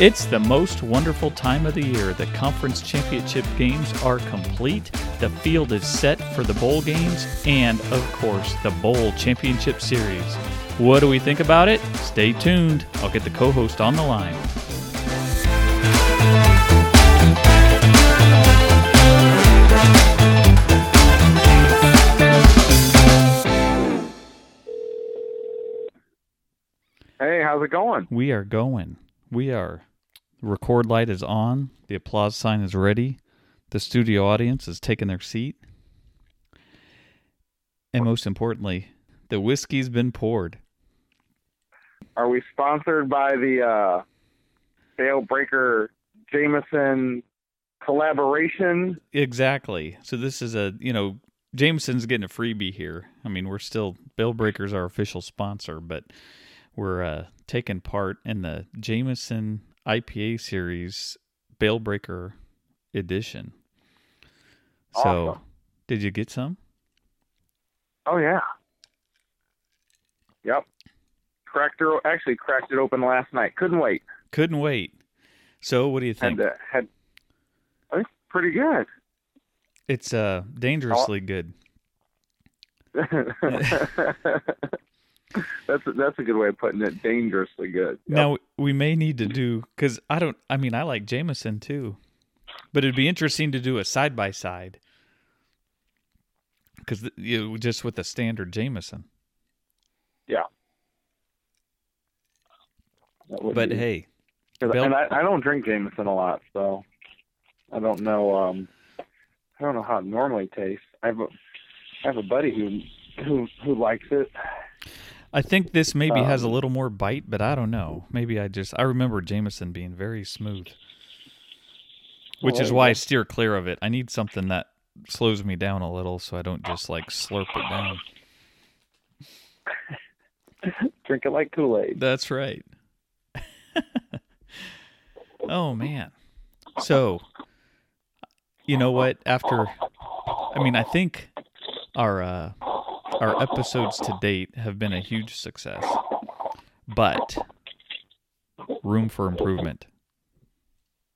It's the most wonderful time of the year. The conference championship games are complete. The field is set for the bowl games and, of course, the bowl championship series. What do we think about it? Stay tuned. I'll get the co host on the line. Hey, how's it going? We are going. We are. The record light is on. The applause sign is ready. The studio audience is taking their seat. And most importantly, the whiskey's been poured. Are we sponsored by the uh, Bale Breaker Jameson collaboration? Exactly. So this is a, you know, Jameson's getting a freebie here. I mean, we're still Bale Breaker's our official sponsor, but we're uh, taking part in the Jameson IPA series Bale Breaker edition. So, Awesome. did you get some? Oh yeah. Yep. Cracked it. Actually, cracked it open last night. Couldn't wait. Couldn't wait. So, what do you Had think? had. I think pretty good. It's uh dangerously good. that's a, that's a good way of putting it. Dangerously good. Yep. Now we may need to do because I don't. I mean, I like Jameson too, but it'd be interesting to do a side by side. Because you know, just with the standard Jameson. yeah. But be- hey, and I, I don't drink Jameson a lot, so I don't know. Um, I don't know how it normally tastes. I have a I have a buddy who who who likes it. I think this maybe has a Um, little more bite, but I don't know. Maybe I just I remember Jameson being very smooth, which Well, is why I steer clear of it. I need something that slows me down a little, so I don't just like slurp it down. Drink it like Kool Aid. That's right. oh man. So, you know what? After, I mean, I think our uh, our episodes to date have been a huge success, but room for improvement.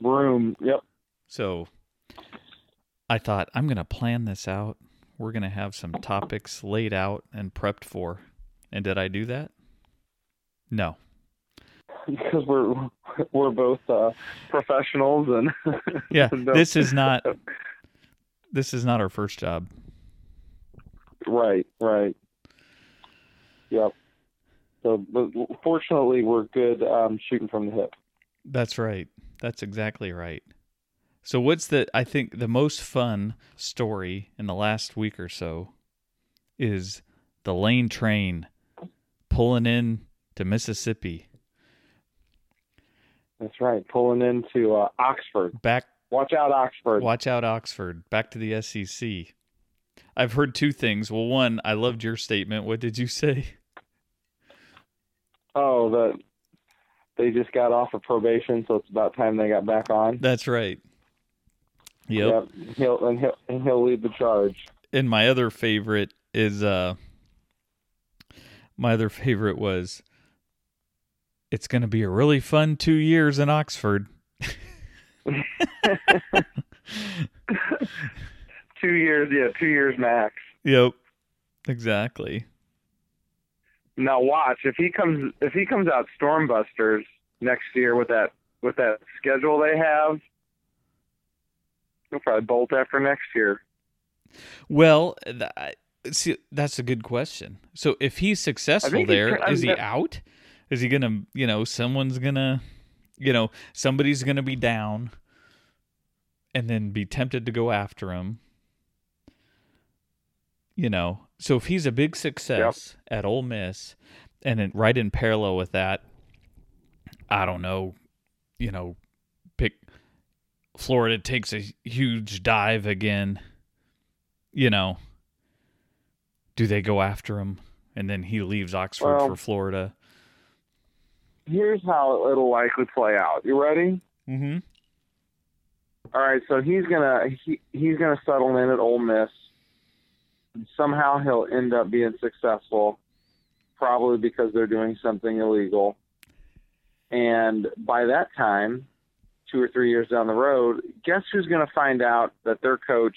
Room. Yep. So, I thought I'm gonna plan this out. We're gonna have some topics laid out and prepped for. And did I do that? No. Because we're we're both uh, professionals and Yeah, this is not this is not our first job. Right, right. Yep. So, but fortunately, we're good um, shooting from the hip. That's right. That's exactly right. So what's the I think the most fun story in the last week or so is the lane train pulling in to Mississippi. That's right. Pulling into uh, Oxford. Back Watch out, Oxford. watch out Oxford, back to the SEC. I've heard two things. Well, one, I loved your statement. What did you say? Oh, that they just got off of probation, so it's about time they got back on. That's right. Yep. Yep. He'll and he'll and he'll lead the charge. and my other favorite is uh my other favorite was it's going to be a really fun 2 years in Oxford. two years, yeah, two years max. Yep. Exactly. Now watch if he comes if he comes out Stormbusters next year with that with that schedule they have. He'll probably bolt after next year. Well, th- see that's a good question. So if he's successful there, is he out? Is he going to, you know, someone's going to you know, somebody's going to be down and then be tempted to go after him. You know, so if he's a big success at Ole Miss, and then right in parallel with that, I don't know, you know, pick Florida takes a huge dive again. You know, do they go after him, and then he leaves Oxford Well- for Florida? Here's how it'll likely play out. You ready? Mm-hmm. All right, so he's gonna he, he's gonna settle in at Ole Miss. Somehow he'll end up being successful, probably because they're doing something illegal. And by that time, two or three years down the road, guess who's going to find out that their coach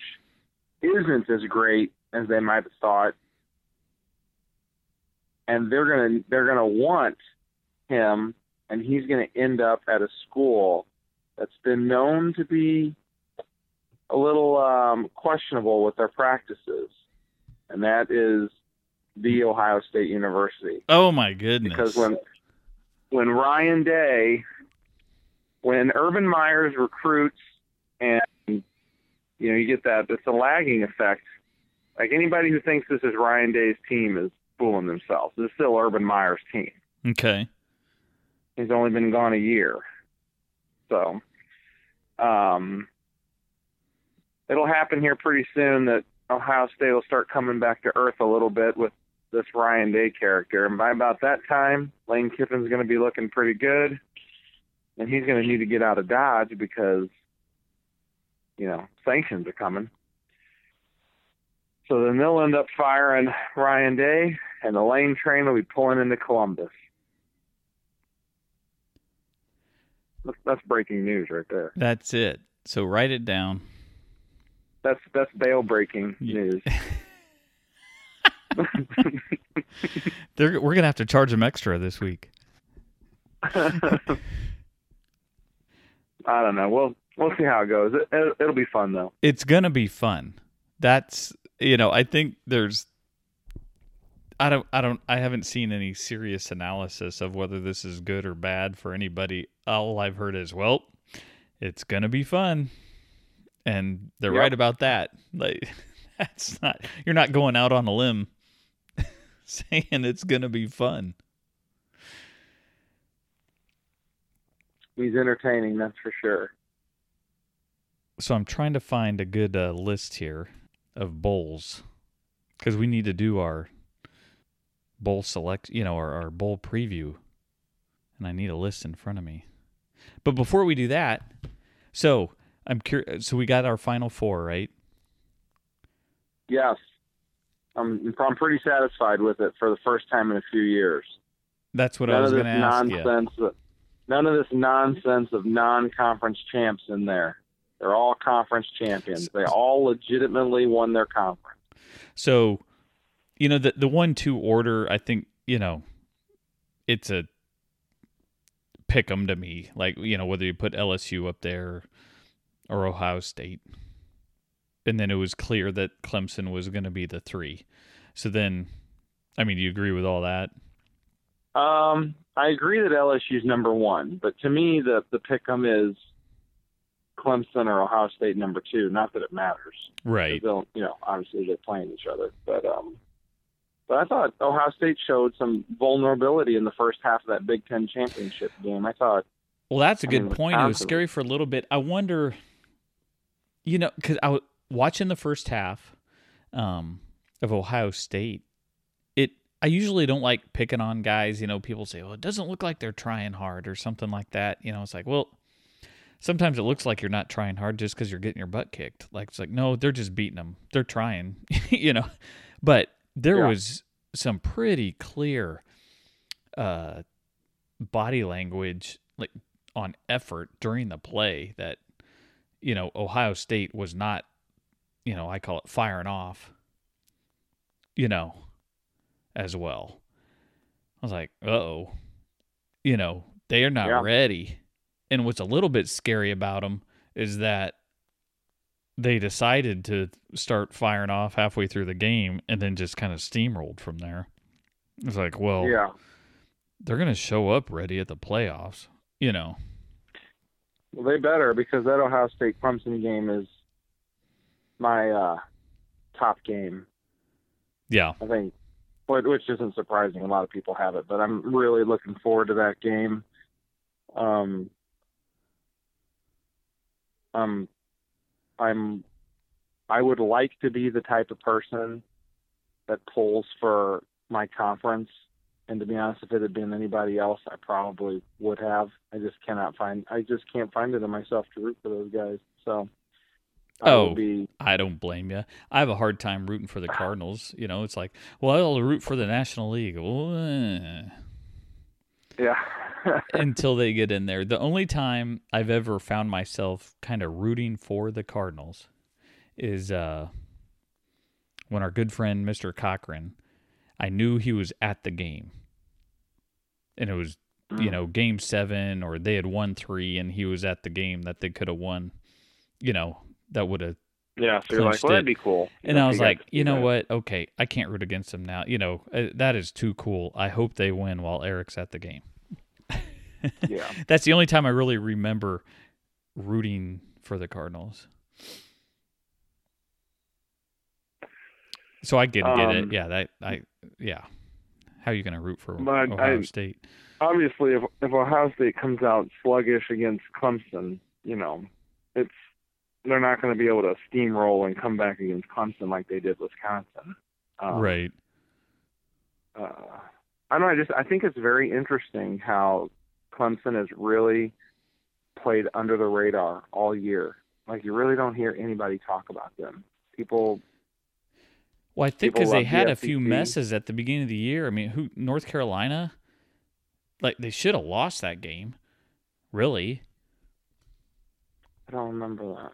isn't as great as they might have thought, and they're going to they're going to want him, and he's going to end up at a school that's been known to be a little um, questionable with their practices, and that is the Ohio State University. Oh my goodness! Because when when Ryan Day, when Urban Meyer's recruits, and you know you get that it's a lagging effect. Like anybody who thinks this is Ryan Day's team is fooling themselves. This is still Urban Meyer's team. Okay. He's only been gone a year, so um, it'll happen here pretty soon that Ohio State will start coming back to earth a little bit with this Ryan Day character. And by about that time, Lane Kiffin's going to be looking pretty good, and he's going to need to get out of Dodge because, you know, sanctions are coming. So then they'll end up firing Ryan Day, and the Lane train will be pulling into Columbus. That's breaking news right there. That's it. So write it down. That's that's bail breaking news. They're, we're gonna have to charge them extra this week. I don't know. We'll we'll see how it goes. It, will it'll be fun though. It's gonna be fun. That's you know I think there's I don't I don't I haven't seen any serious analysis of whether this is good or bad for anybody. All I've heard is well, it's gonna be fun, and they're yep. right about that. Like that's not you're not going out on a limb saying it's gonna be fun. He's entertaining, that's for sure. So I'm trying to find a good uh, list here of bowls because we need to do our bowl select, you know, our, our bowl preview, and I need a list in front of me. But before we do that, so I'm curious. So we got our final four, right? Yes, I'm. I'm pretty satisfied with it for the first time in a few years. That's what none I was going to ask. Nonsense. You. None of this nonsense of non-conference champs in there. They're all conference champions. They all legitimately won their conference. So you know the the one two order i think you know it's a pick 'em to me like you know whether you put lsu up there or ohio state and then it was clear that clemson was going to be the three so then i mean do you agree with all that um i agree that lsu's number one but to me the the pick 'em is clemson or ohio state number two not that it matters right they'll you know obviously they're playing each other but um but I thought Ohio State showed some vulnerability in the first half of that Big Ten championship game. I thought. Well, that's a good mean, point. It was scary for a little bit. I wonder, you know, because I was watching the first half um, of Ohio State. It I usually don't like picking on guys. You know, people say, "Well, it doesn't look like they're trying hard" or something like that. You know, it's like, well, sometimes it looks like you're not trying hard just because you're getting your butt kicked. Like it's like, no, they're just beating them. They're trying. you know, but there yeah. was some pretty clear uh, body language like on effort during the play that you know Ohio State was not you know I call it firing off you know as well. I was like, "Oh, you know, they are not yeah. ready." And what's a little bit scary about them is that they decided to start firing off halfway through the game and then just kind of steamrolled from there. It's like, well, yeah, they're going to show up ready at the playoffs, you know. Well, they better because that Ohio State Clemson game is my uh, top game. Yeah, I think, which isn't surprising. A lot of people have it, but I'm really looking forward to that game. Um, I'm I'm I would like to be the type of person that pulls for my conference. And to be honest, if it had been anybody else, I probably would have. I just cannot find. I just can't find it in myself to root for those guys. So. I oh, be... I don't blame you. I have a hard time rooting for the Cardinals. You know, it's like, well, I'll root for the National League. Eh. Yeah. until they get in there. The only time I've ever found myself kind of rooting for the Cardinals is uh, when our good friend Mr. Cochran, I knew he was at the game, and it was you Mm. know game seven or they had won three, and he was at the game that they could have won. You know that would have Yeah, so you're like, well, that'd be cool. And I was like, you know that. what? Okay, I can't root against them now. You know, uh, that is too cool. I hope they win while Eric's at the game. Yeah. That's the only time I really remember rooting for the Cardinals. So I get get it. Um, Yeah, that I yeah. How are you going to root for But Ohio I- State? Obviously, if if Ohio State comes out sluggish against Clemson, you know, it's they're not going to be able to steamroll and come back against Clemson like they did Wisconsin. Um, right. uh, I don't know. I just I think it's very interesting how Clemson has really played under the radar all year. Like you really don't hear anybody talk about them. People, Well, I think because they love the had a few messes at the beginning of the year. I mean, who North Carolina? Like they should have lost that game. Really? I don't remember that.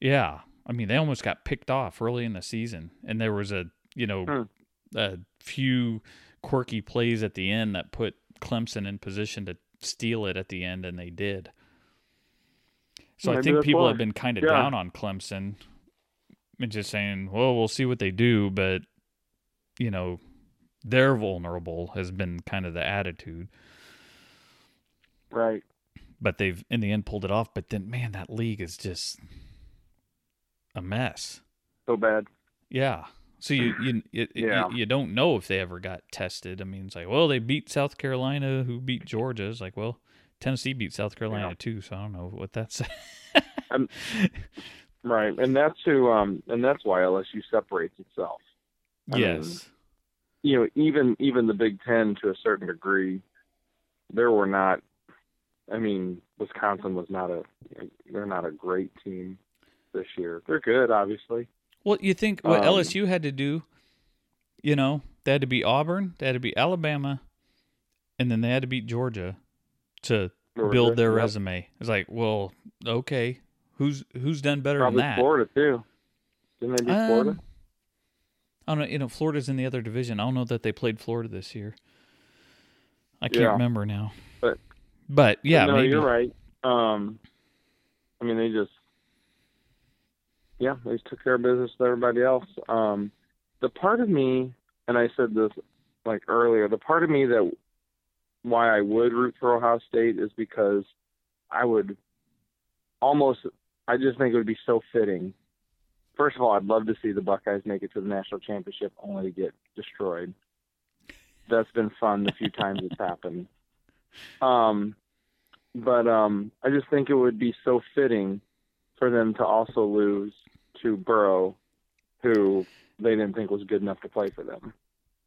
Yeah. I mean, they almost got picked off early in the season, and there was a you know Hmm. a few quirky plays at the end that put Clemson in position to steal it at the end, and they did. So I think people why. have been kind of Yeah. down on Clemson, just saying, "Well, we'll see what they do," but you know, they're vulnerable has been kind of the attitude. Right. But they've in the end pulled it off. But then, man, that league is just a mess. So bad. Yeah. So you you you, Yeah. you you don't know if they ever got tested. I mean, it's like, well, they beat South Carolina, who beat Georgia. It's like, well, Tennessee beat South Carolina Yeah. too. So I don't know what that's. Um, Right. And that's who. Um. And that's why LSU separates itself. I mean, yes. you know, even even the Big Ten to a certain degree, there were not. I mean, Wisconsin was not a. They're not a great team this year. They're good, obviously. Well, you think what Um, LSU had to do? You know, they had to beat Auburn, they had to beat Alabama, and then they had to beat Georgia to build their Yep. resume. It's like, well, okay, who's who's done better Probably than that? Florida too. Didn't they beat Um, Florida? I don't know. You know, Florida's in the other division. I don't know that they played Florida this year. I can't Yeah. remember now. But- but yeah, no, maybe. you're right. Um, I mean, they just, yeah, they just took care of business with everybody else. Um, the part of me, and I said this like earlier, the part of me that why I would root for Ohio State is because I would almost, I just think it would be so fitting. First of all, I'd love to see the Buckeyes make it to the national championship only to get destroyed. That's been fun the few times it's happened. Um, but um, I just think it would be so fitting for them to also lose to Burrow, who they didn't think was good enough to play for them.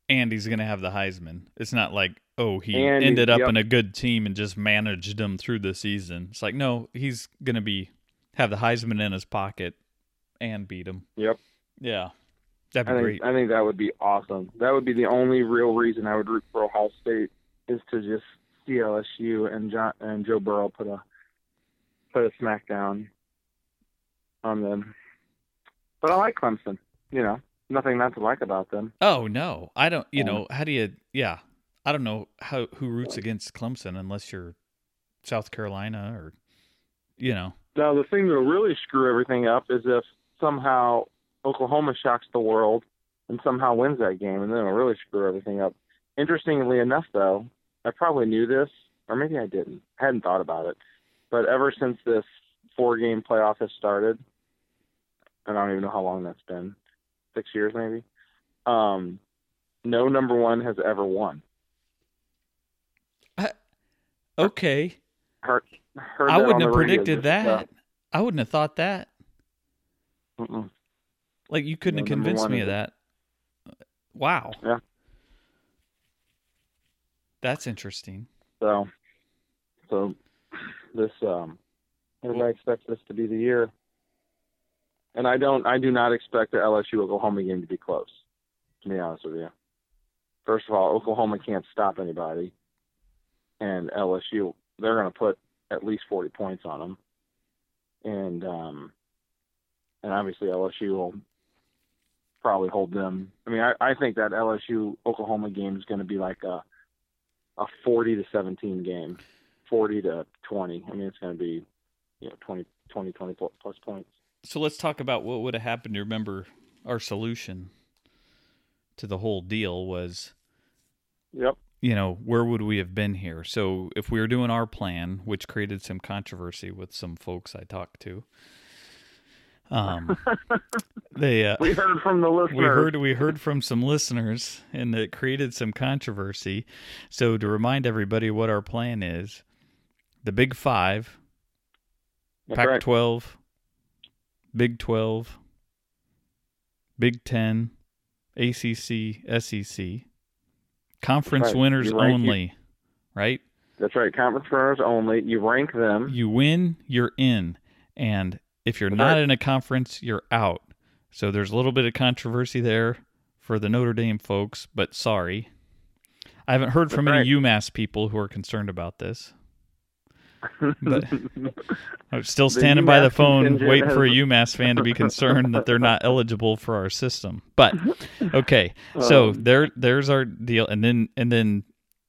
And he's going to have the Heisman. It's not like, oh, he And ended up yep. in a good team and just managed them through the season. It's like, no, he's going to be have the Heisman in his pocket and beat him. Yep. Yeah. That'd be I think great. I think that would be awesome. That would be the only real reason I would root for Ohio State is to just see LSU and John and Joe Burrow put a put a smackdown on them. But I like Clemson. You know, nothing not to like about them. Oh, no. I don't, you Um, know, how do you, yeah. I don't know how who roots against Clemson unless you're South Carolina or, you know. Now the thing that will really screw everything up is if somehow Oklahoma shocks the world and somehow wins that game, and then it'll really screw everything up. Interestingly enough, though, I probably knew this, or maybe I didn't. I hadn't thought about it, but ever since this four-game playoff has started, and I don't even know how long that's been, six years maybe. Um, no number one has ever won. Okay. Heard, heard I wouldn't have predicted that. I wouldn't have thought that. mm-mm. Like you couldn't No, have convinced me of that. Wow. Yeah. That's interesting. So, so this um, everybody expects this to be the year, and I don't. I do not expect the LSU Oklahoma game to be close. To be honest with you, first of all, Oklahoma can't stop anybody, and LSU they're going to put at least 40 points on them, and um, and obviously LSU will probably hold them. I mean, I, I think that LSU Oklahoma game is going to be like a a 40 to 17 game, 40 to 20. I mean, it's going to be you know 20 20 20 plus points. So let's talk about what would have happened. Remember our solution to the whole deal was Yep. You know, where would we have been here? So if we were doing our plan, which created some controversy with some folks I talked to, um, they uh, We heard from the listeners. we heard we heard from some listeners, and it created some controversy. So to remind everybody what our plan is, the Big Five, That's Pac right. twelve, Big twelve, Big Ten, ACC, SEC, conference right. winners You rank- only, right? That's right. Conference winners only. You rank them. You win, you're in, and if you're That's not right. in a conference, you're out. So there's a little bit of controversy there for the Notre Dame folks, but sorry. I haven't heard from That's any UMass people who are concerned about this. But I'm still The standing by the phone, waiting for a UMass fan to be concerned that they're not eligible for our system. But okay, so Um, there, there's our deal, and then and then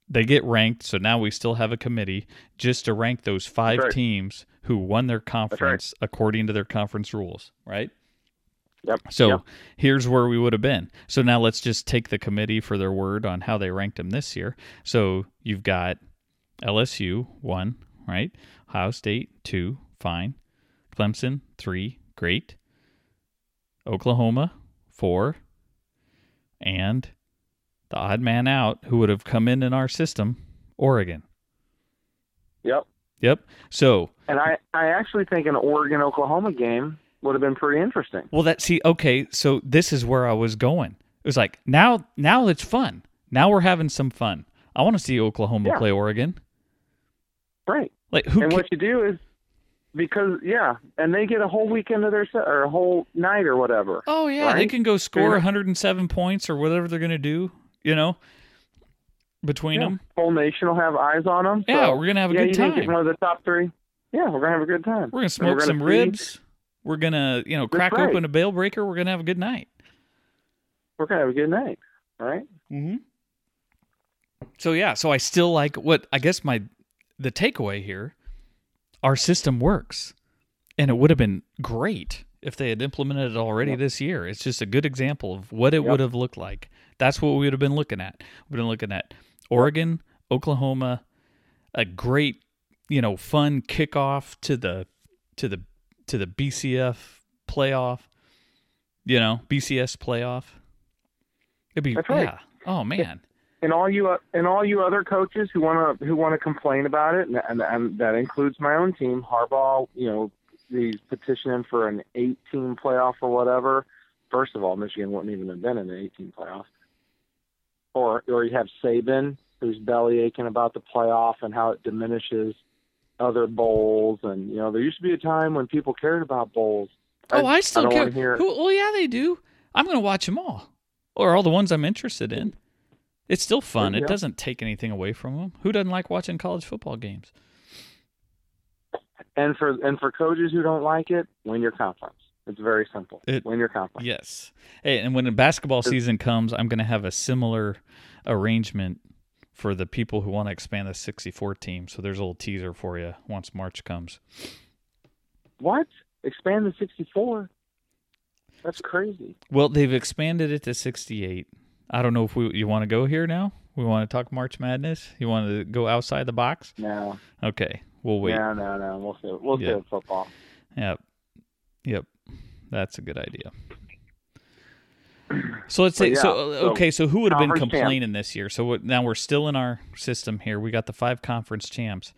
they get ranked. So now we still have a committee just to rank those five right. teams who won their conference according to their conference rules, right? Yep. So Yep. here's where we would have been. So now let's just take the committee for their word on how they ranked them this year. So you've got LSU one, right? Ohio State two, fine. Clemson three, great. Oklahoma four, and the odd man out who would have come in in our system, Oregon. Yep. Yep. So And I, I actually think an Oregon Oklahoma game would have been pretty interesting. Well, that see, okay, so this is where I was going. It was like now, now it's fun. Now we're having some fun. I want to see Oklahoma Yeah. play Oregon. Right. Like who? and ca- what you do is because yeah, and they get a whole weekend of their set or a whole night or whatever. oh yeah, they can go score You're- 107 points or whatever they're gonna do. You know, between Yeah. them. Whole nation will have eyes on them. Yeah, so, we're gonna have a yeah, good you didn't get time. one of the top three. Yeah, we're gonna have a good time. We're gonna smoke we're gonna some see- ribs. We're gonna, you know, crack right. open a bale breaker. We're gonna have a good night. We're gonna have a good night. All right. Mm-hmm. So yeah, so I still like what I guess my the takeaway here. Our system works, and it would have been great if they had implemented it already Yep. this year. It's just a good example of what it Yep. would have looked like. That's what we would have been looking at. We've been looking at Oregon, Oklahoma, a great, you know, fun kickoff to the to the to the BCF playoff. You know, BCS playoff. It'd be right. yeah. Oh man. And all you uh, and all you other coaches who want to who want to complain about it, and, and, and that includes my own team, Harbaugh. You know, he's petitioning for an 18 playoff or whatever. First of all, Michigan wouldn't even have been in an 18 playoff. Or or you have Saban, who's belly aching about the playoff and how it diminishes other bowls, and you know there used to be a time when people cared about bowls. Oh, I still don't care. Who, well, yeah, they do. I'm going to watch them all, or all the ones I'm interested in. It's still fun. There you It doesn't take anything away from them. Who doesn't like watching college football games? And for and for coaches who don't like it, win your conference. It's very simple. It- win your conference. Yes. Hey, and when the basketball season comes, I'm going to have a similar arrangement for the people who want to expand the 64 team. So there's a little teaser for you once March comes. What? Expand the 64? That's crazy. Well, they've expanded it to 68. I don't know if we you want to go here now. We want to talk March Madness. You want to go outside the box? No, Okay, we'll wait. no, no, no. We'll see. We'll Yeah. see football. Yep. Yep. That's a good idea. So let's say yeah, so, okay, so who would have been conference champ. complaining this year? So what, now we're still in our system here. We got the five conference champs.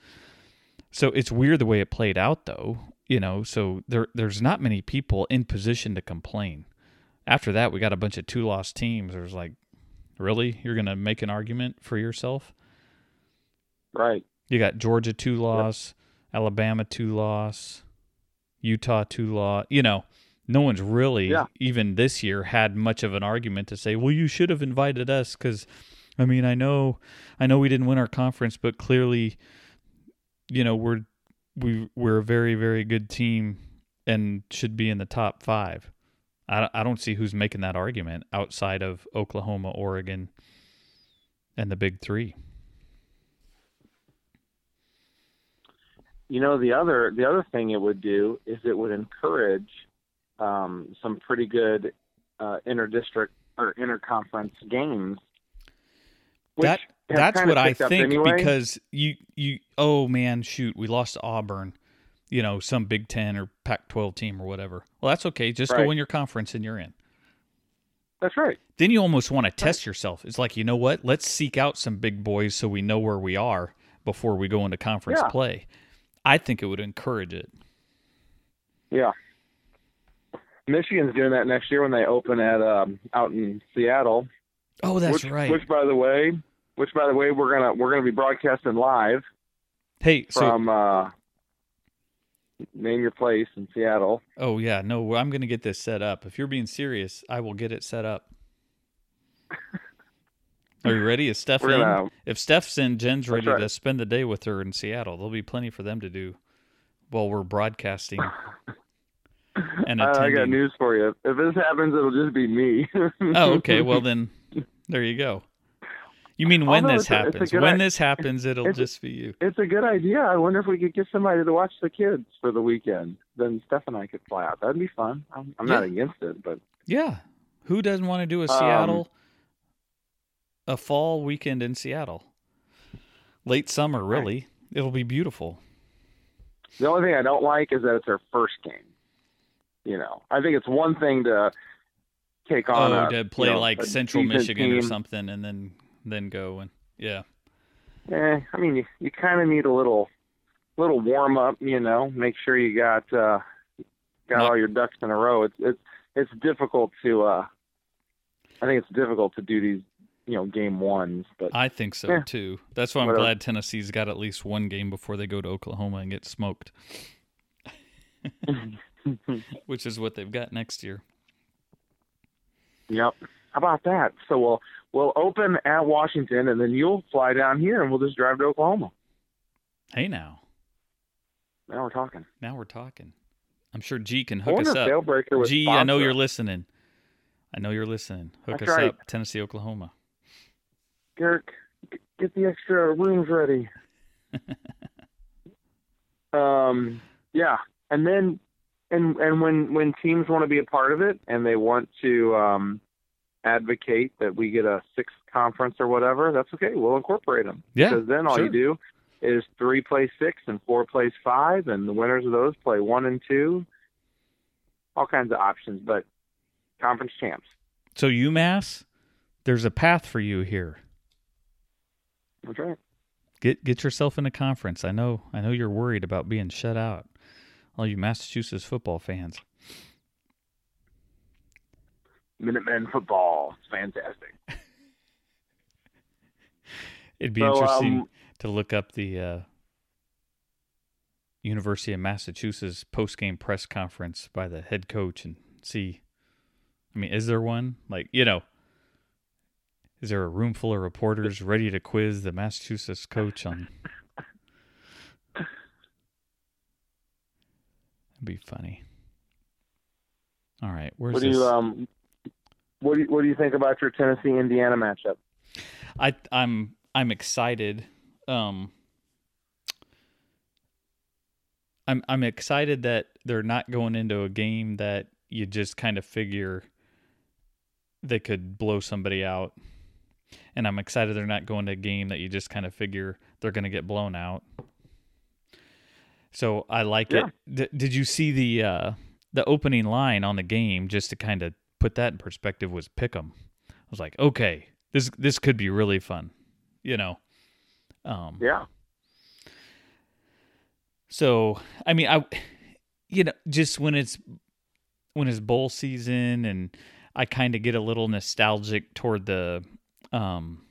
So it's weird the way it played out though, you know, so there there's not many people in position to complain. After that, we got a bunch of two lost teams. There's like really you're going to make an argument for yourself? Right. You got Georgia two loss, Alabama two loss, Utah two loss. You know, no one's really Yeah. even this year had much of an argument to say, "Well, you should have invited us because I mean, I know, I know we didn't win our conference, but clearly, you know, we're we we're a very very good team and should be in the top five. I I don't see who's making that argument outside of Oklahoma, Oregon, and the Big Three. You know, the other the other thing it would do is it would encourage um, some pretty good uh, interdistrict or interconference games. That that's what I think anyway. because you you oh man shoot we lost Auburn, you know some Big Ten or Pac-12 team or whatever. Well, that's okay. Just right. go in your conference and you're in. That's right. Then you almost want to test right. yourself. It's like you know what? Let's seek out some big boys so we know where we are before we go into conference yeah. play. I think it would encourage it. Yeah. Michigan's doing that next year when they open at um, out in Seattle. Oh, that's which, right. Which, by the way, which by the way, we're gonna we're gonna be broadcasting live. Hey, from so, uh, name your place in Seattle. Oh yeah, no, I'm gonna get this set up. If you're being serious, I will get it set up. Are you ready? Is Steph in? If Steph's in, Jen's ready right. to spend the day with her in Seattle. There'll be plenty for them to do while we're broadcasting. and I got news for you. If this happens, it'll just be me. oh, okay. Well, then there you go. You mean when Although this happens? when I- this happens, it'll just be you. It's a good idea. I wonder if we could get somebody to watch the kids for the weekend. Then Steph and I could fly out. That'd be fun. I'm, I'm yeah. not against it, but yeah, who doesn't want to do a Seattle, um, a fall weekend in Seattle? Late summer, really. Right. It'll be beautiful. The only thing I don't like is that it's our first game. You know, I think it's one thing to take on oh, a, to play you know, like Central Michigan team. or something, and then then go and yeah. Eh, I mean, you, you kind of need a little little warm up, you know. Make sure you got uh, got all your ducks in a row. It's it's it's difficult to. uh I think it's difficult to do these, you know, game ones. But I think so yeah, too. That's why I'm whatever. glad Tennessee's got at least one game before they go to Oklahoma and get smoked. Which is what they've got next year. Yep. How about that? So we'll we'll open at Washington, and then you'll fly down here, and we'll just drive to Oklahoma. Hey, now. Now we're talking. Now we're talking. I'm sure G can hook us up. G, I know you're listening. I know you're listening. Hook That's us right. up, Tennessee, Oklahoma. Garrick, get the extra rooms ready. um, yeah, and then, and and when when teams want to be a part of it and they want to um, advocate that we get a sixth conference or whatever, that's okay. We'll incorporate them. Yeah. Because then all sure. you do is three plays six and four plays five, and the winners of those play one and two. All kinds of options, but conference champs. So UMass, there's a path for you here. That's right. Get get yourself in a conference. I know I know you're worried about being shut out. All you Massachusetts football fans. Minutemen football. It's fantastic. It'd be so, interesting um, to look up the uh, University of Massachusetts post game press conference by the head coach and see. I mean, is there one? Like, you know, is there a room full of reporters ready to quiz the Massachusetts coach on? That'd be funny. All right, where's what do this? you um what do you, what do you think about your Tennessee Indiana matchup? I I'm I'm excited. Um, I'm I'm excited that they're not going into a game that you just kind of figure they could blow somebody out. And I'm excited they're not going to a game that you just kind of figure they're going to get blown out. So I like yeah. it. D- did you see the uh, the opening line on the game just to kind of put that in perspective was Pick'em. I was like, okay, this this could be really fun, you know. Um, yeah. So I mean, I, you know, just when it's when it's bowl season, and I kind of get a little nostalgic toward the um,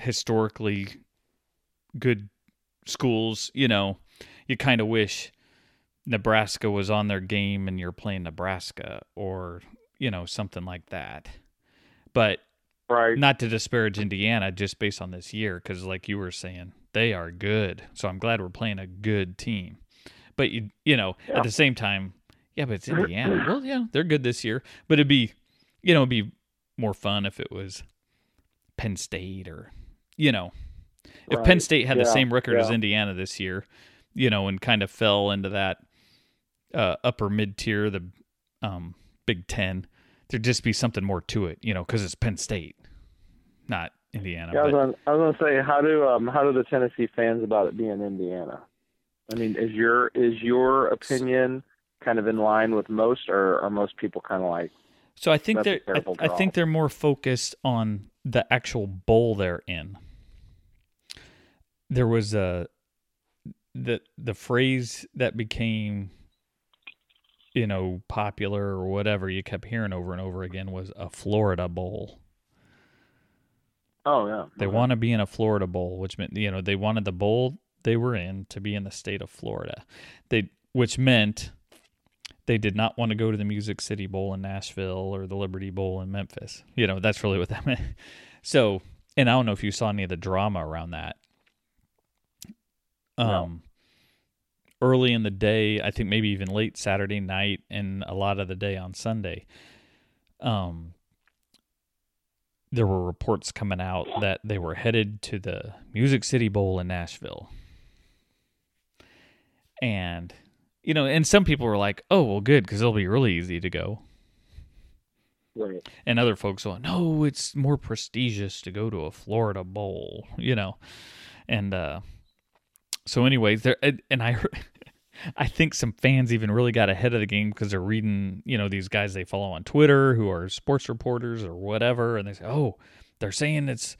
historically good schools. You know, you kind of wish Nebraska was on their game and you're playing Nebraska, or you know, something like that. But Right. Not to disparage Indiana, just based on this year, because like you were saying, they are good. So I'm glad we're playing a good team. But you, you know, Yeah. at the same time, yeah, but it's Indiana. well, yeah, they're good this year. But it'd be, you know, it'd be more fun if it was Penn State or, you know, if Penn State had the same record as. Indiana this year, you know, and kind of fell into that uh, upper mid tier, the um, Big Ten, there'd just be something more to it, you know, because it's Penn State, not Indiana. Yeah, I was, but gonna, I was gonna say, how do um how do the Tennessee fans about it being Indiana? I mean, is your is your opinion kind of in line with most, or are most people kind of like, so I think they're I, I think they're more focused on the actual bowl they're in. There was a the the phrase that became you know popular or whatever you kept hearing over and over again was a Florida bowl. oh yeah, They okay. want to be in a Florida bowl, which meant you know they wanted the bowl they were in to be in the state of Florida. They which meant they did not want to go to the Music City Bowl in Nashville or the Liberty Bowl in Memphis. You know, that's really what that meant. So, and I don't know if you saw any of the drama around that. Um early in the day, I think maybe even late Saturday night and a lot of the day on Sunday. Um there were reports coming out that they were headed to the Music City Bowl in Nashville. And you know, and some people were like, "Oh, well good cuz it'll be really easy to go." Right. And other folks were, "No, it's more prestigious to go to a Florida bowl," you know. And uh so anyways, there and I I think some fans even really got ahead of the game because they're reading, you know, these guys they follow on Twitter who are sports reporters or whatever, and they say, "Oh, they're saying it's,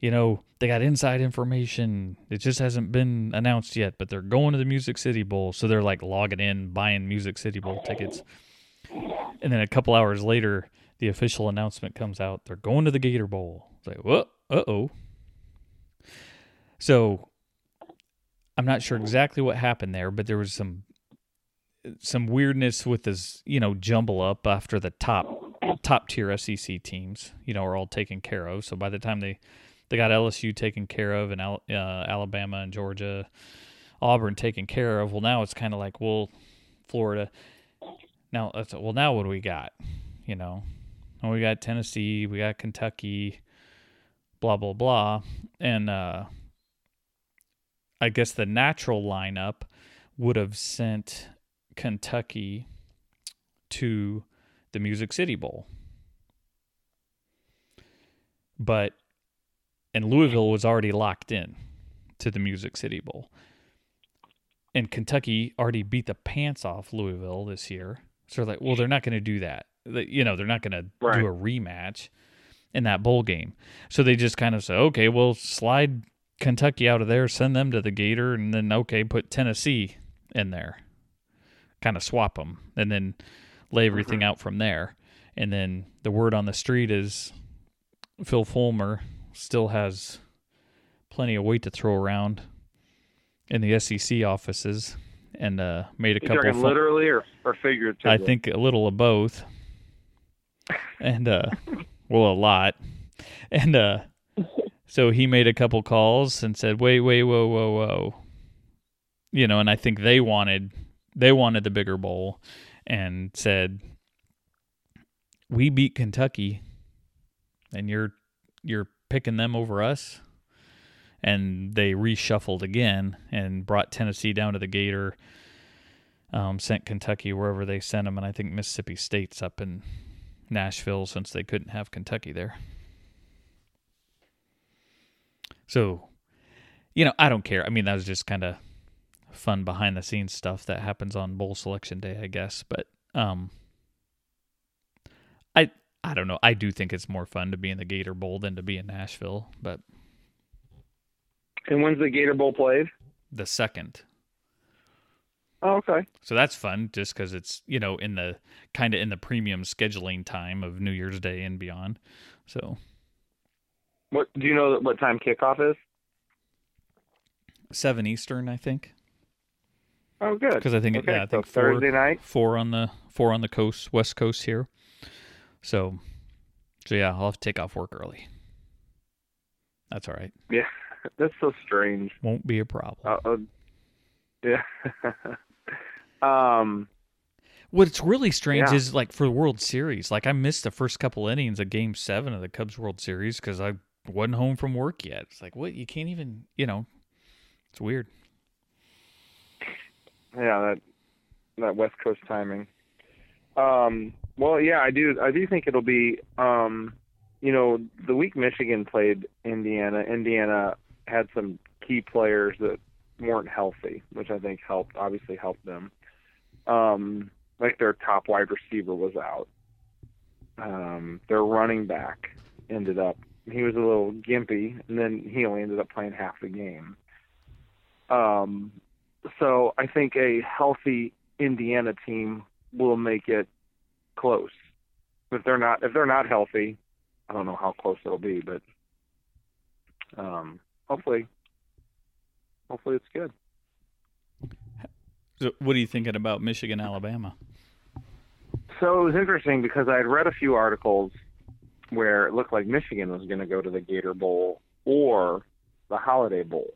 you know, they got inside information. It just hasn't been announced yet, but they're going to the Music City Bowl." So they're like logging in, buying Music City Bowl tickets, and then a couple hours later, the official announcement comes out: they're going to the Gator Bowl. It's like? Uh oh. So I'm not sure exactly what happened there, but there was some some weirdness with this, you know, jumble up after the top top tier SEC teams, you know, are all taken care of. So by the time they they got LSU taken care of and uh, Alabama and Georgia, Auburn taken care of. Well, now it's kind of like, well, Florida. Now, that's, well, now what do we got? You know, well, we got Tennessee, we got Kentucky, blah blah blah, and uh, I guess the natural lineup would have sent Kentucky to the Music City Bowl. But and Louisville was already locked in to the Music City Bowl. And Kentucky already beat the pants off Louisville this year. So they're like, well, they're not going to do that. You know, they're not going to do a rematch in that bowl game. So they just kind of say, okay, well, slide Kentucky out of there, send them to the Gator, and then okay, put Tennessee in there, kind of swap them, and then lay everything out from there. And then the word on the street is Phil Fulmer still has plenty of weight to throw around in the SEC offices, and uh, made a You couple. literally or or figuratively? I think a little of both. And uh well a lot. And uh so he made a couple calls and said, Wait, wait, whoa, whoa, whoa. You know, and I think they wanted they wanted the bigger bowl and said We beat Kentucky and you're you're picking them over us. And they reshuffled again and brought Tennessee down to the Gator um, sent Kentucky wherever they sent them, and I think Mississippi State's up in Nashville since they couldn't have Kentucky there. So, you know, I don't care. I mean, that was just kind of fun behind the scenes stuff that happens on bowl selection day, I guess. But um, I I don't know. I do think it's more fun to be in the Gator Bowl than to be in Nashville, but And when's the Gator Bowl played? the second. Oh, okay. So that's fun just because it's, you know, in the kind of in the premium scheduling time of New Year's Day and beyond. So What do you know what time kickoff is? 7 Eastern, I think. Oh, good. Because I think, Okay, yeah, I so think four, Thursday night. four on the four on the coast, west coast here. So So yeah, I'll have to take off work early. That's all right. Yeah, that's so strange. Won't be a problem. Uh, uh, yeah. um. What's really strange Yeah. is like for the World Series, like I missed the first couple innings of Game Seven of the Cubs World Series because I wasn't home from work yet. It's like what you can't even, you know, it's weird. Yeah, that that West Coast timing. Um, well, yeah, I do. I do think it'll be. Um, you know, the week Michigan played Indiana, Indiana had some key players that weren't healthy, which I think helped. Obviously, helped them. Um, like their top wide receiver was out. Um, their running back ended up. He was a little gimpy, and then he only ended up playing half the game. Um, so I think a healthy Indiana team will make it close. If they're not if they're not healthy, I don't know how close it'll be, but um, hopefully, hopefully it's good. So what are you thinking about Michigan, Alabama? So it was interesting because I had read a few articles where it looked like Michigan was going to go to the Gator Bowl or the Holiday Bowl.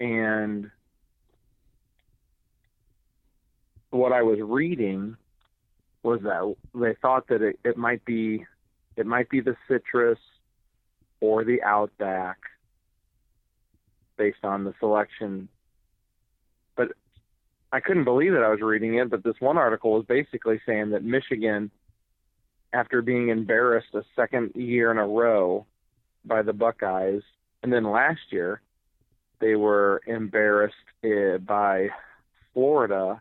And what I was reading was that they thought that it, it might be it might be the citrus or the outback based on the selection. But I couldn't believe that I was reading it, but this one article was basically saying that Michigan, after being embarrassed a second year in a row by the Buckeyes, and then last year they were embarrassed uh, by Florida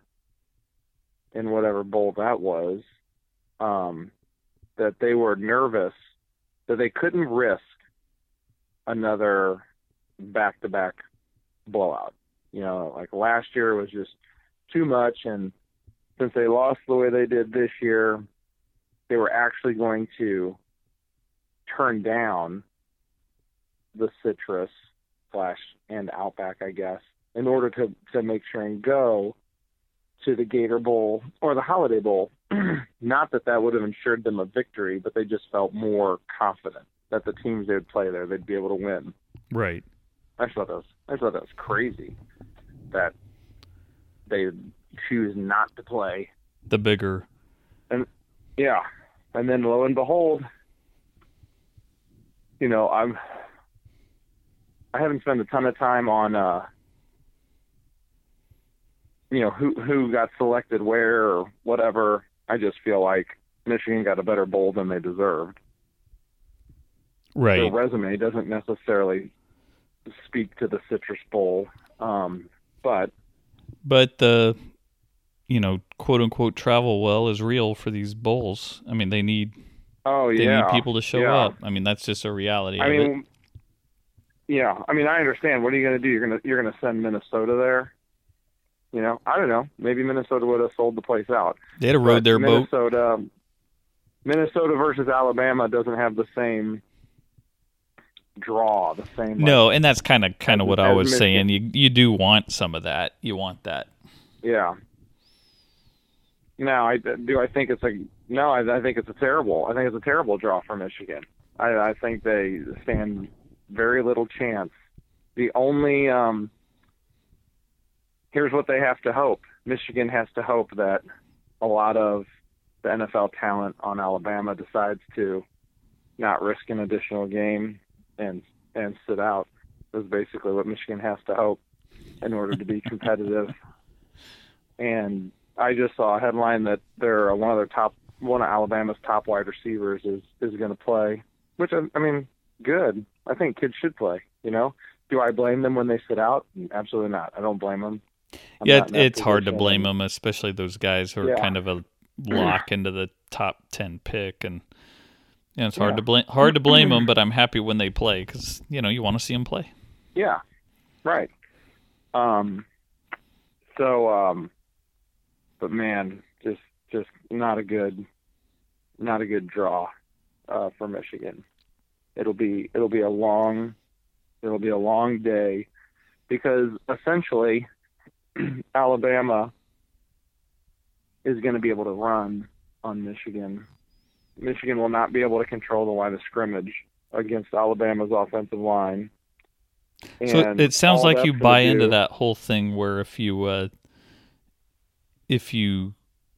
in whatever bowl that was, um, that they were nervous that they couldn't risk another back-to-back blowout. You know, like last year was just too much, and since they lost the way they did this year, they were actually going to turn down the citrus slash and outback, I guess, in order to to make sure and go to the Gator Bowl or the Holiday Bowl. Not that that would have ensured them a victory, but they just felt more confident that the teams they would play there, they'd be able to win. Right. I thought that was I thought that was crazy that they choose not to play. The bigger. and Yeah, and then lo and behold, you know I'm I haven't spent a ton of time on uh you know who who got selected where or whatever. I just feel like Michigan got a better bowl than they deserved. Right. Their resume doesn't necessarily speak to the Citrus Bowl, um, but But the you know, quote unquote travel well is real for these bowls. I mean, they need oh they yeah, need people to show yeah. up. I mean, that's just a reality I of it. mean, yeah. I mean, I understand. What are you going to do? You're going to you're going to send Minnesota there. You know, I don't know. Maybe Minnesota would have sold the place out. They'd have rode their boat. Minnesota, Minnesota versus Alabama doesn't have the same draw. The same. like- No, and that's kind of kind of what I was Michigan. saying. You you do want some of that. You want that. Yeah. No, I do. I think it's a no. I, I think it's a terrible. I think it's a terrible draw for Michigan. I, I think they stand very little chance. The only um, here's what they have to hope. Michigan has to hope that a lot of the NFL talent on Alabama decides to not risk an additional game and and sit out. Is basically what Michigan has to hope in order to be competitive and I just saw a headline that they're one of their top one of Alabama's top wide receivers is is going to play, which I, I mean, good. I think kids should play. You know, do I blame them when they sit out? Absolutely not. I don't blame them. I'm yeah, it's hard to blame them, especially those guys who are Yeah. kind of a lock into the top ten pick, and you know, it's hard Yeah. to blame hard to blame them. But I'm happy when they play because you know you want to see them play. Yeah, right. Um, so um, but man, just just not a good, not a good draw uh, for Michigan. It'll be it'll be a long, it'll be a long day, because essentially, Alabama is going to be able to run on Michigan Michigan will not be able to control the line of scrimmage against Alabama's offensive line. so it sounds like you buy into that whole thing where if you uh, if you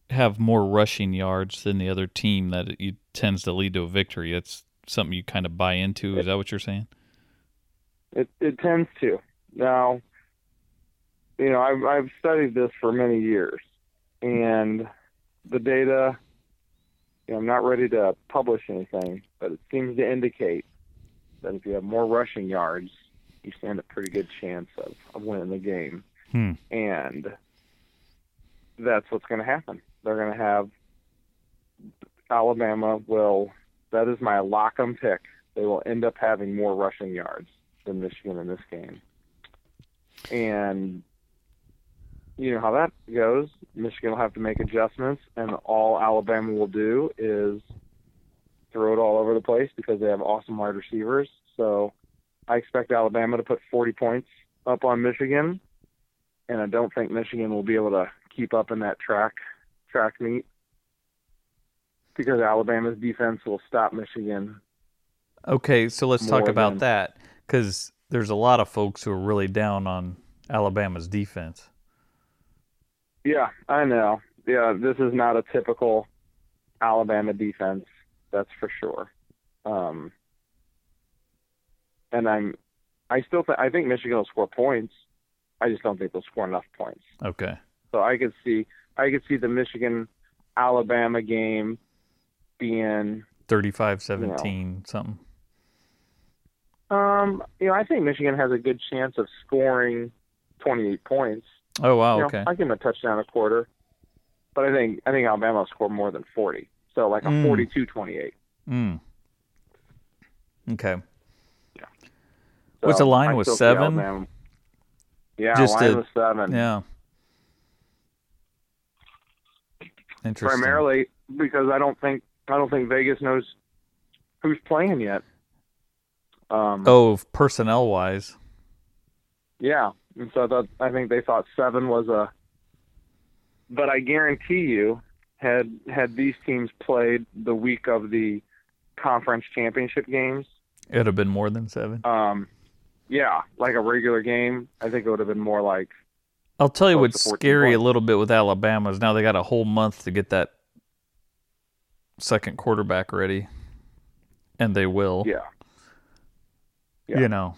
have more rushing yards than the other team, that it, it tends to lead to a victory. That's something you kind of buy into. Is that what you're saying? It it tends to. Now, you know, I've I've studied this for many years, and the data. You know, I'm not ready to publish anything, but it seems to indicate that if you have more rushing yards, you stand a pretty good chance of, of winning the game. Hmm. And that's what's going to happen. They're going to have Alabama will. That is my lock 'em pick. They will end up having more rushing yards than Michigan in this game. And you know how that goes. Michigan will have to make adjustments, and all Alabama will do is throw it all over the place because they have awesome wide receivers. So I expect Alabama to put 40 points up on Michigan, and I don't think Michigan will be able to keep up in that track track meet because Alabama's defense will stop Michigan. Okay, so let's talk about than- that because there's a lot of folks who are really down on Alabama's defense. Yeah, I know. Yeah, this is not a typical Alabama defense. That's for sure. Um, and I'm, I still, th- I think Michigan will score points. I just don't think they'll score enough points. Okay. So I could see, I could see the Michigan Alabama game being, 35 17 something. um, you know, I think Michigan has a good chance of scoring 28 points. Oh wow, You know, okay. I give them a touchdown a quarter, but I think I think Alabama will score more than 40. So like a Mm. 42-28. Mm. Okay. So What's the line? I Was seven? Yeah, Just line a- was seven. Yeah. Interesting. Primarily because I don't think I don't think Vegas knows who's playing yet. Um, Oh, personnel wise. Yeah, and so I thought I think they thought seven was a. But I guarantee you, had had these teams played the week of the conference championship games, It'd have been more than seven. um, yeah, like a regular game, I think it would have been more like I'll tell you what's to 14 scary a little bit with Alabama is now they got a whole month to get that second quarterback ready, and they will. yeah, yeah. You know.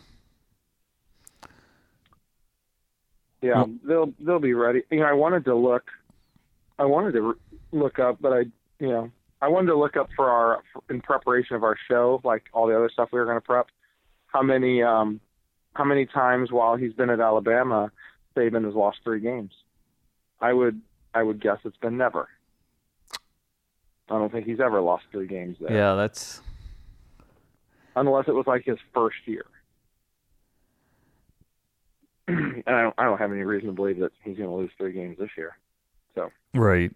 yeah. Well- they'll they'll be ready. You know, I wanted to look, I wanted to re- look up, but I you know I wanted to look up for our in preparation of our show, like all the other stuff we were going to prep. How many um how many times while he's been at Alabama, Saban has lost three games? I would I would guess it's been never. I don't think he's ever lost three games there, Yeah, that's unless it was like his first year. and I don't, I don't have any reason to believe that he's going to lose three games this year. So right.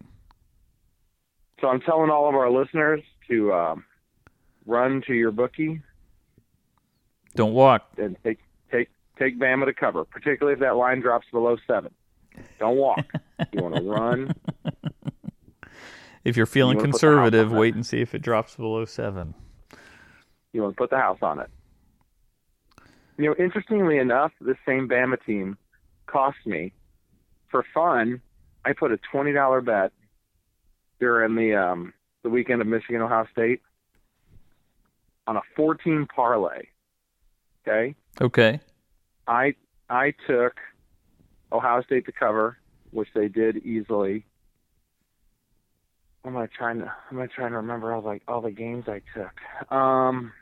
So I'm telling all of our listeners to um, run to your bookie Don't walk. and take take Bama to cover, particularly if that line drops below seven. Don't walk. you want to run. If you're feeling wanna put the house conservative, wait and see if it drops below seven. You want to put the house on it. You know, interestingly enough, this same Bama team cost me for fun. I put a twenty dollar bet during the um, the weekend of Michigan Ohio State on a fourteen parlay. Okay. Okay. I I took Ohio State to cover, which they did easily. Am I trying to? Am I trying to remember all like all the games I took? Um,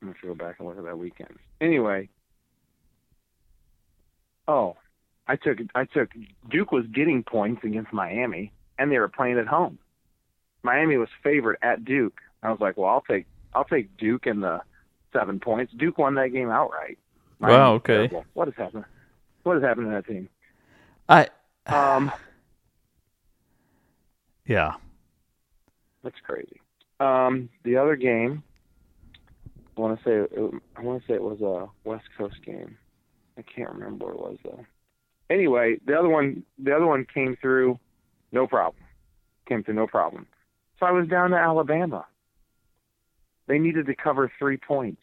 I'm gonna to go back and look at that weekend. Anyway, oh, I took I took Duke was getting points against Miami, and they were playing at home. Miami was favored at Duke. I was like, well, I'll take I'll take Duke in the seven points. Duke won that game outright. Wow, okay. terrible. What has happened? What has happened to that team? I Um, yeah. that's crazy. Um, the other game, I want to say it, I want to say it was a West Coast game. I can't remember what it was though. Anyway, the other one, the other one came through, no problem. Came through no problem. So I was down to Alabama. They needed to cover three points.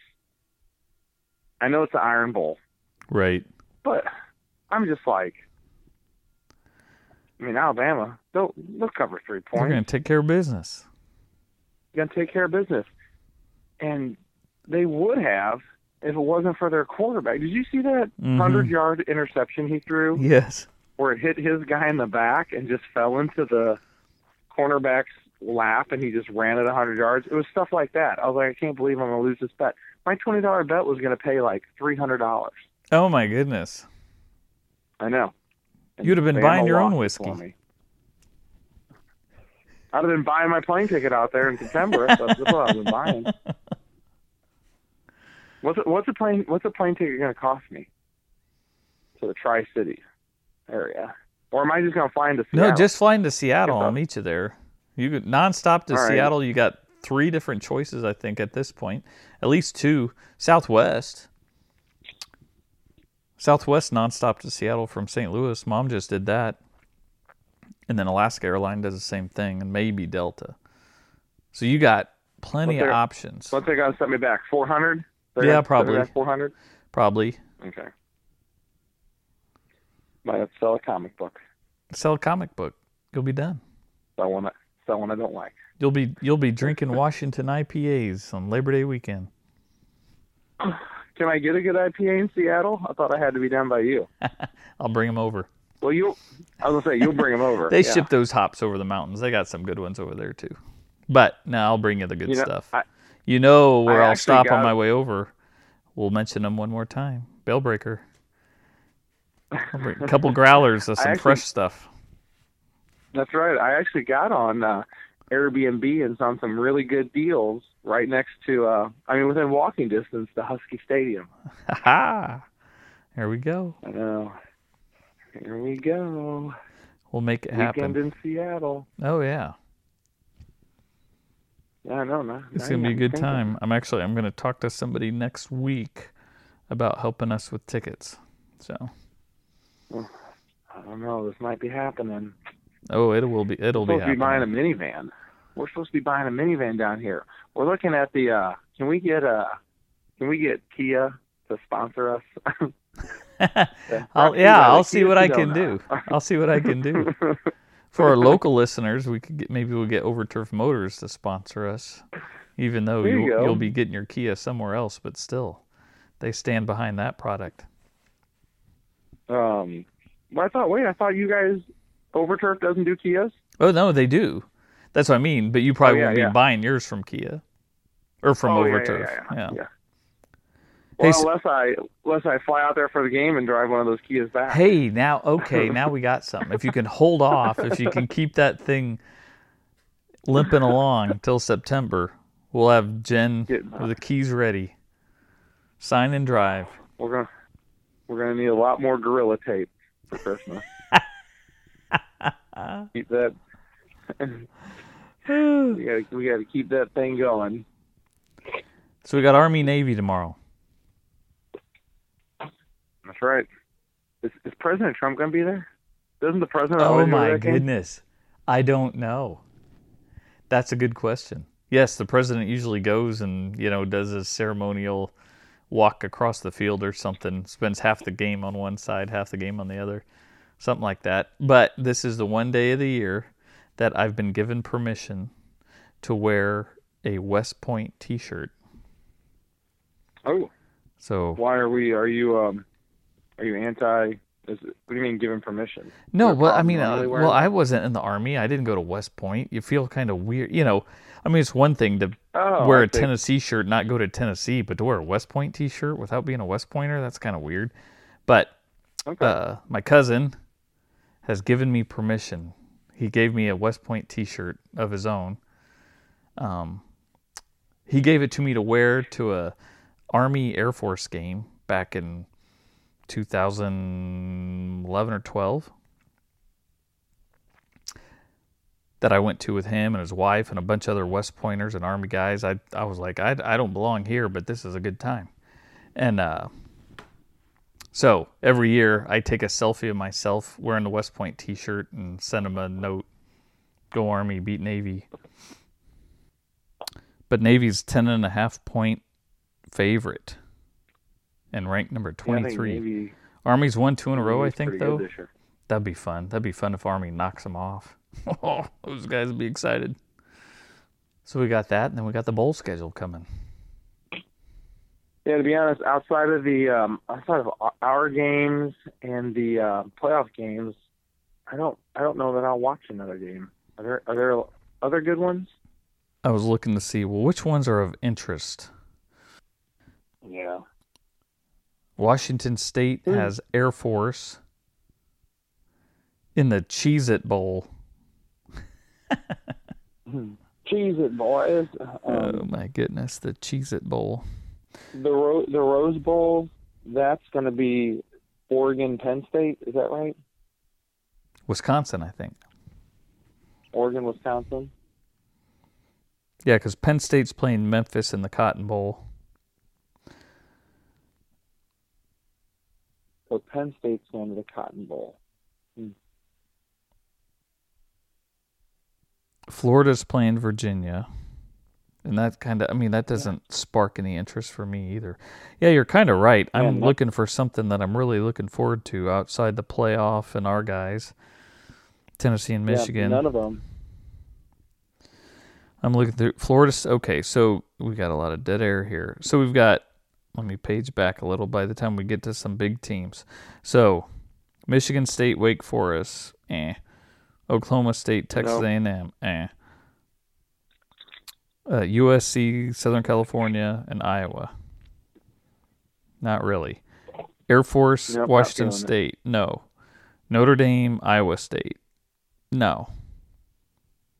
I know it's the Iron Bowl, Right. but I'm just like, I mean, Alabama, they'll they'll cover three points. They're going to take care of business. You're gonna take care of business, and they would have if it wasn't for their quarterback. Did you see that Mhm. hundred yard interception he threw? Yes. where it hit his guy in the back and just fell into the cornerback's lap and he just ran it 100 yards. It was stuff like that. I was like, I can't believe I'm going to lose this bet. My $20 bet was going to pay like $300. Oh my goodness. I know. And You'd have been buying your own lost it for whiskey. I'd have been buying my plane ticket out there in September. That's that's what I've been buying. What's a, what's a plane What's a plane ticket going to cost me to the Tri City area, or am I just going to fly into Seattle? No, just flying to Seattle. I'll meet you there. You could nonstop to All right. Seattle. You got three different choices, I think, at this point. At least two. Southwest. Southwest nonstop to Seattle from St. Louis. Mom just did that. And then Alaska Airline does the same thing, and maybe Delta. So you got plenty of options. What's they going to set me back? 400? Yeah, probably. 400. Probably Okay. Might have to sell a comic book. sell a comic book. You'll be done. Sell one. Sell one I don't like. You'll be you'll be drinking Washington IPAs on Labor Day weekend. Can I get a good IPA in Seattle? I thought I had to be down by you. I'll bring them over. Well, you. I was gonna say you'll bring them over. They yeah. ship those hops over the mountains. They got some good ones over there too. But no, I'll bring you the good You know, stuff. I- you know where I I'll actually stop on my way over. We'll mention them one more time. Bale Breaker. A couple growlers of some actually- fresh stuff. That's right. I actually got on uh, Airbnb and found some really good deals right next to. uh I mean, within walking distance to Husky Stadium. Ha ha! There we go. I know. Here we go. We'll make it Weekend happen. in Seattle. Oh yeah, Yeah, I know. Now, it's gonna be a good time. I'm actually I'm gonna talk to somebody next week about helping us with tickets. So I don't know. This might be happening. Oh, it will be it'll We're be supposed to be buying a minivan. We're supposed to be buying a minivan down here. We're looking at the. uh Can we get uh Can we get Kia to sponsor us? I'll, Brought to you by yeah, I'll see what I can do. I'll see what I can do. For our local listeners, we could get maybe we'll get Overturf Motors to sponsor us, even though There you you'll, you'll be getting your Kia somewhere else, but still, they stand behind that product. um, well, I thought. Wait, I thought you guys Overturf doesn't do Kias. Oh no, they do. That's what I mean. But you probably Oh, yeah, won't be yeah. buying yours from Kia or from oh, yeah, Overturf. Yeah, yeah, yeah. Hey, Well, s- unless I unless I fly out there for the game and drive one of those Kias back. Hey, now okay, now we got something. If you can hold off, if you can keep that thing limping along until September, we'll have Jen with the keys ready. Sign and drive. We're gonna we're gonna need a lot more gorilla tape for Christmas. keep that. we gotta we gotta keep that thing going. So we got Army Navy tomorrow. That's right. Is, is President Trump gonna be there? Doesn't the president? Oh always go to my that game? goodness. I don't know. That's a good question. Yes, the president usually goes and, you know, does a ceremonial walk across the field or something, spends half the game on one side, half the game on the other, something like that. But this is the one day of the year that I've been given permission to wear a West Point t-shirt. Oh, So why are we? Are you um? Are you anti? Is what do you mean given permission? No, well, I mean, uh, well, I wasn't in the army. I didn't go to West Point. You feel kind of weird, you know. I mean, it's one thing to Oh, wear I a see. Tennessee shirt, not go to Tennessee, but to wear a West Point T-shirt without being a West Pointer, that's kind of weird. But Okay. uh, my cousin has given me permission. He gave me a West Point T-shirt of his own. Um, he gave it to me to wear to a Army Air Force game back in 2011 or 12 that I went to with him and his wife and a bunch of other West Pointers and Army guys. I I was like, I, I don't belong here, but this is a good time. And uh, so every year I take a selfie of myself wearing the West Point T-shirt and send him a note. Go Army, beat Navy. but Navy's ten and a half point favorite and ranked number Yeah, 23. Navy- Army's won two in a row, I think, though. good this year. That'd be fun. That'd be fun if Army knocks them off. Oh, those guys would be excited. So we got that, and then we got the bowl schedule coming. Yeah, to be honest, outside of the um, outside of our- games and the uh, playoff games, I don't I don't know that I'll watch another game. Are there are there other good ones? I was looking to see, well, which ones are of interest? Yeah. Washington State Hmm. has Air Force in the Cheez It Bowl. Cheese it, boys. oh, Um, my goodness, the Cheez It Bowl. The Ro- the Rose Bowl. That's going to be Oregon Penn State. Is that right? Wisconsin, I think. Oregon Wisconsin. Yeah, because Penn State's playing Memphis in the Cotton Bowl. So Penn State's going to the Cotton Bowl. Hmm. Florida's playing Virginia. And that kind of, I mean, that doesn't spark any interest for me either. Yeah, you're kind of right. I'm no- looking for something that I'm really looking forward to outside the playoff and our guys, Tennessee and Yeah, Michigan. none of them. I'm looking through Florida. Okay, so we got a lot of dead air here. So we've got. Let me page back a little. By the time we get to some big teams, so Michigan State, Wake Forest, eh. Oklahoma State, Texas No. A&M, eh. Uh, USC, Southern California, and Iowa. Not really. Air Force, Nope, Washington feeling it. State, no. Notre Dame, Iowa State, no.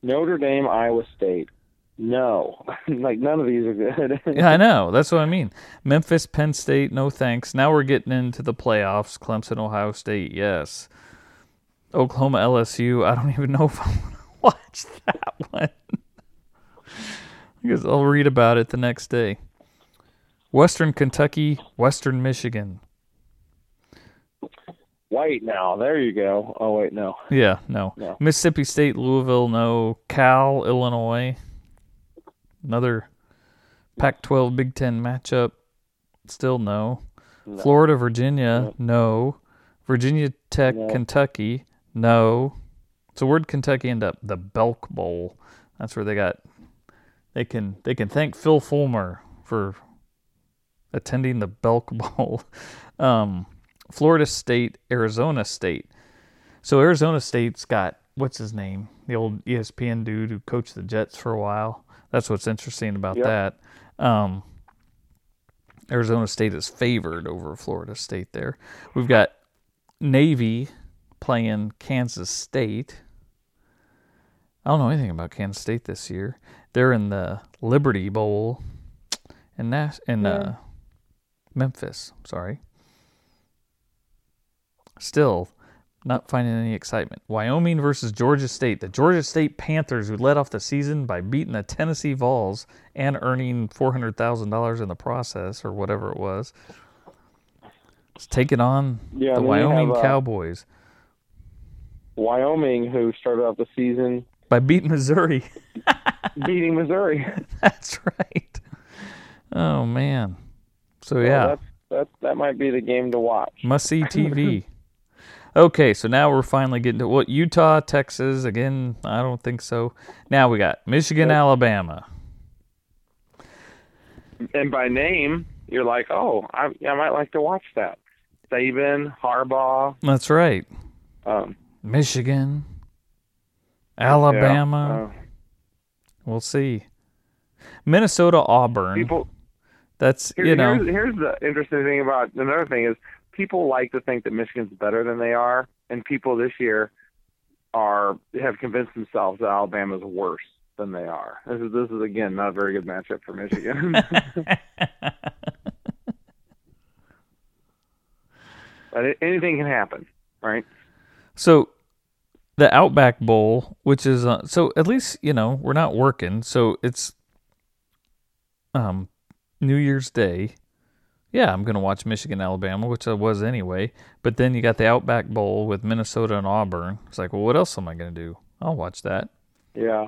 Notre Dame, Iowa State. No, like none of these are good. Yeah, I know. That's what I mean. Memphis, Penn State, no thanks. Now we're getting into the playoffs. Clemson, Ohio State, yes. Oklahoma, LSU. I don't even know if I want to watch that one. I guess I'll read about it the next day. Western Kentucky, Western Michigan. Wait, now there you go. Oh wait, no. Yeah, no. No. Mississippi State, Louisville, no. Cal, Illinois. Another Pac 12 Big Ten matchup. Still no. No. Florida, Virginia, Nope. no. Virginia Tech, No. Kentucky, no. So where'd Kentucky end up? The Belk Bowl. That's where they got. They can they can thank Phil Fulmer for attending the Belk Bowl. Um, Florida State, Arizona State. So Arizona State's got what's his name? The old ESPN dude who coached the Jets for a while. That's what's interesting about Yep. that. Um, Arizona State is favored over Florida State there. We've got Navy playing Kansas State. I don't know anything about Kansas State this year. They're in the Liberty Bowl in Nas- in uh, Memphis. Sorry. Still, not finding any excitement. Wyoming versus Georgia State. The Georgia State Panthers, who led off the season by beating the Tennessee Vols and earning four hundred thousand dollars in the process, or whatever it was, is taking on Yeah, the and then you Wyoming have, uh, Cowboys Wyoming, who started off the season by beating Missouri. beating Missouri. That's right. Oh man. So yeah, that's, that that might be the game to watch. must see TV. okay, so now we're finally getting to what Utah, Texas again. I don't think so. Now we got Michigan. Alabama. And by name, you're like, oh, I, I might like to watch that. Saban, Harbaugh, That's right. um, Michigan, yeah, Alabama. uh, we'll see. Minnesota, Auburn. people. That's Here, you know. here's, here's the interesting thing about another thing is people like to think that Michigan's better than they are, and people this year are have convinced themselves that Alabama's worse than they are. This is this is again not a very good matchup for Michigan. but it, anything can happen, right? So the Outback Bowl, which is uh, so at least you know we're not working, so it's um New Year's Day. Yeah, I'm gonna watch Michigan Alabama, which I was anyway. But then you got the Outback Bowl with Minnesota and Auburn. It's like, well, what else am I gonna do? I'll watch that. Yeah.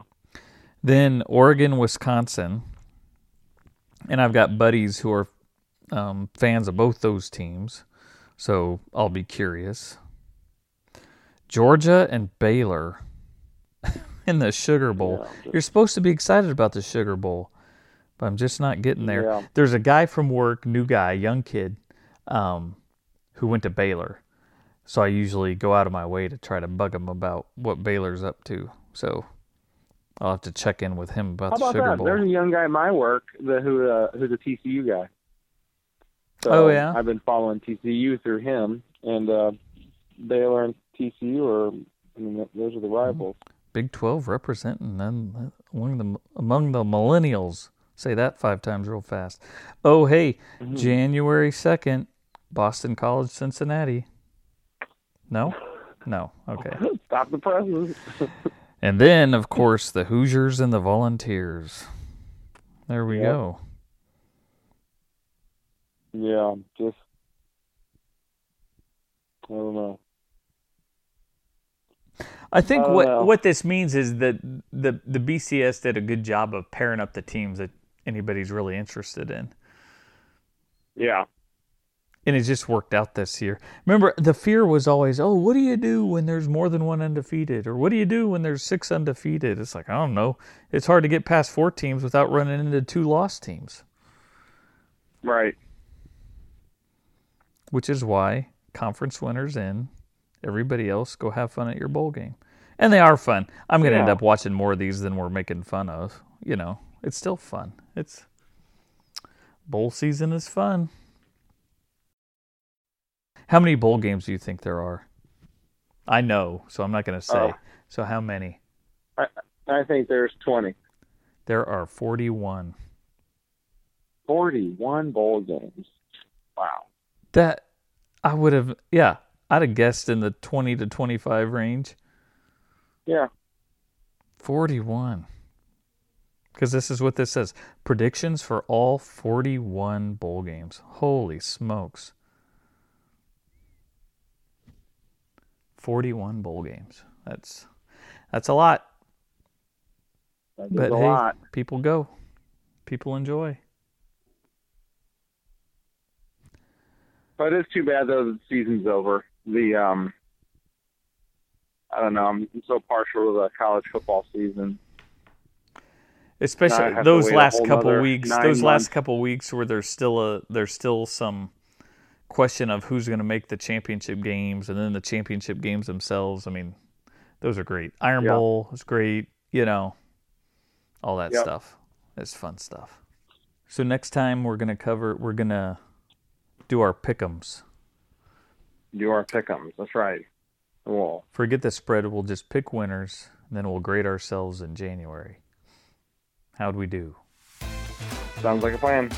Then Oregon Wisconsin. and I've got buddies who are um, fans of both those teams, so I'll be curious. Georgia and Baylor in the Sugar Bowl. Yeah. You're supposed to be excited about the Sugar Bowl, but I'm just not getting there. Yeah. There's a guy from work, new guy, young kid, um, who went to Baylor. So I usually go out of my way to try to bug him about what Baylor's up to. So I'll have to check in with him about How the Sugar that? Bowl. There's a young guy in my work that who uh, who's a TCU guy. So Oh, yeah? I've been following TCU through him, and uh, Baylor and TCU are. I mean, those are the rivals. Big 12 representing them among the among the millennials. Say that five times real fast. Oh, hey, Mm-hmm. January 2nd, Boston College, Cincinnati. No? No. Okay. Stop the presses. And then, of course, the Hoosiers and the Volunteers. There we Yep. go. yeah, just I don't know. I think I what know. what this means is that the the BCS did a good job of pairing up the teams that anybody's really interested in. Yeah, and it just worked out this year. Remember, the fear was always, oh, what do you do when there's more than one undefeated? Or what do you do when there's six undefeated? It's like, I don't know. It's hard to get past four teams without running into two lost teams, right. which is why conference winners in, everybody else go have fun at your bowl game. And they are fun. I'm going to end up watching more of these than we're making fun of. You know, it's still fun. It's bowl season is fun. How many bowl games do you think there are? I know, so I'm not going to oh. say. Oh. So how many? I, I think there's 20. There are 41. 41 bowl games. Wow. That I would have yeah, I'd have guessed in the 20 to 25 range. Yeah. 41. Because this is what this says predictions for all 41 bowl games. Holy smokes. 41 bowl games. That's that's a lot. That But a hey, lot. people go. People enjoy. But it's too bad though that the season's over. The um I don't know, I'm so partial to the college football season. Especially those last couple weeks. Those months. last couple weeks where there's still a there's still some question of who's going to make the championship games, and then the championship games themselves. I mean, those are great. Iron Yeah. Bowl is great. You know, all that Yep. stuff. It's fun stuff. So next time we're gonna cover. We're gonna do our pick'ems. Do our pick'ems. That's right. Well, Forget the spread. We'll just pick winners, and then we'll grade ourselves in January. How'd we do? sounds like a plan.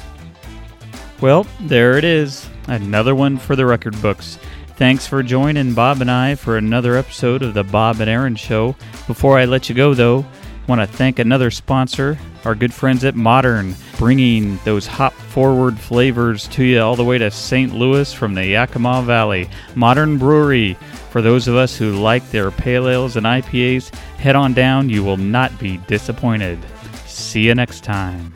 Well, there it is. Another one for the record books. Thanks for joining Bob and I for another episode of the Bob and Aaron Show. Before I let you go, though, want to thank another sponsor, our good friends at Modern, bringing those hop forward flavors to you all the way to St. Louis from the Yakima Valley. Modern Brewery. For those of us who like their pale ales and IPAs, head on down. You will not be disappointed. See you next time.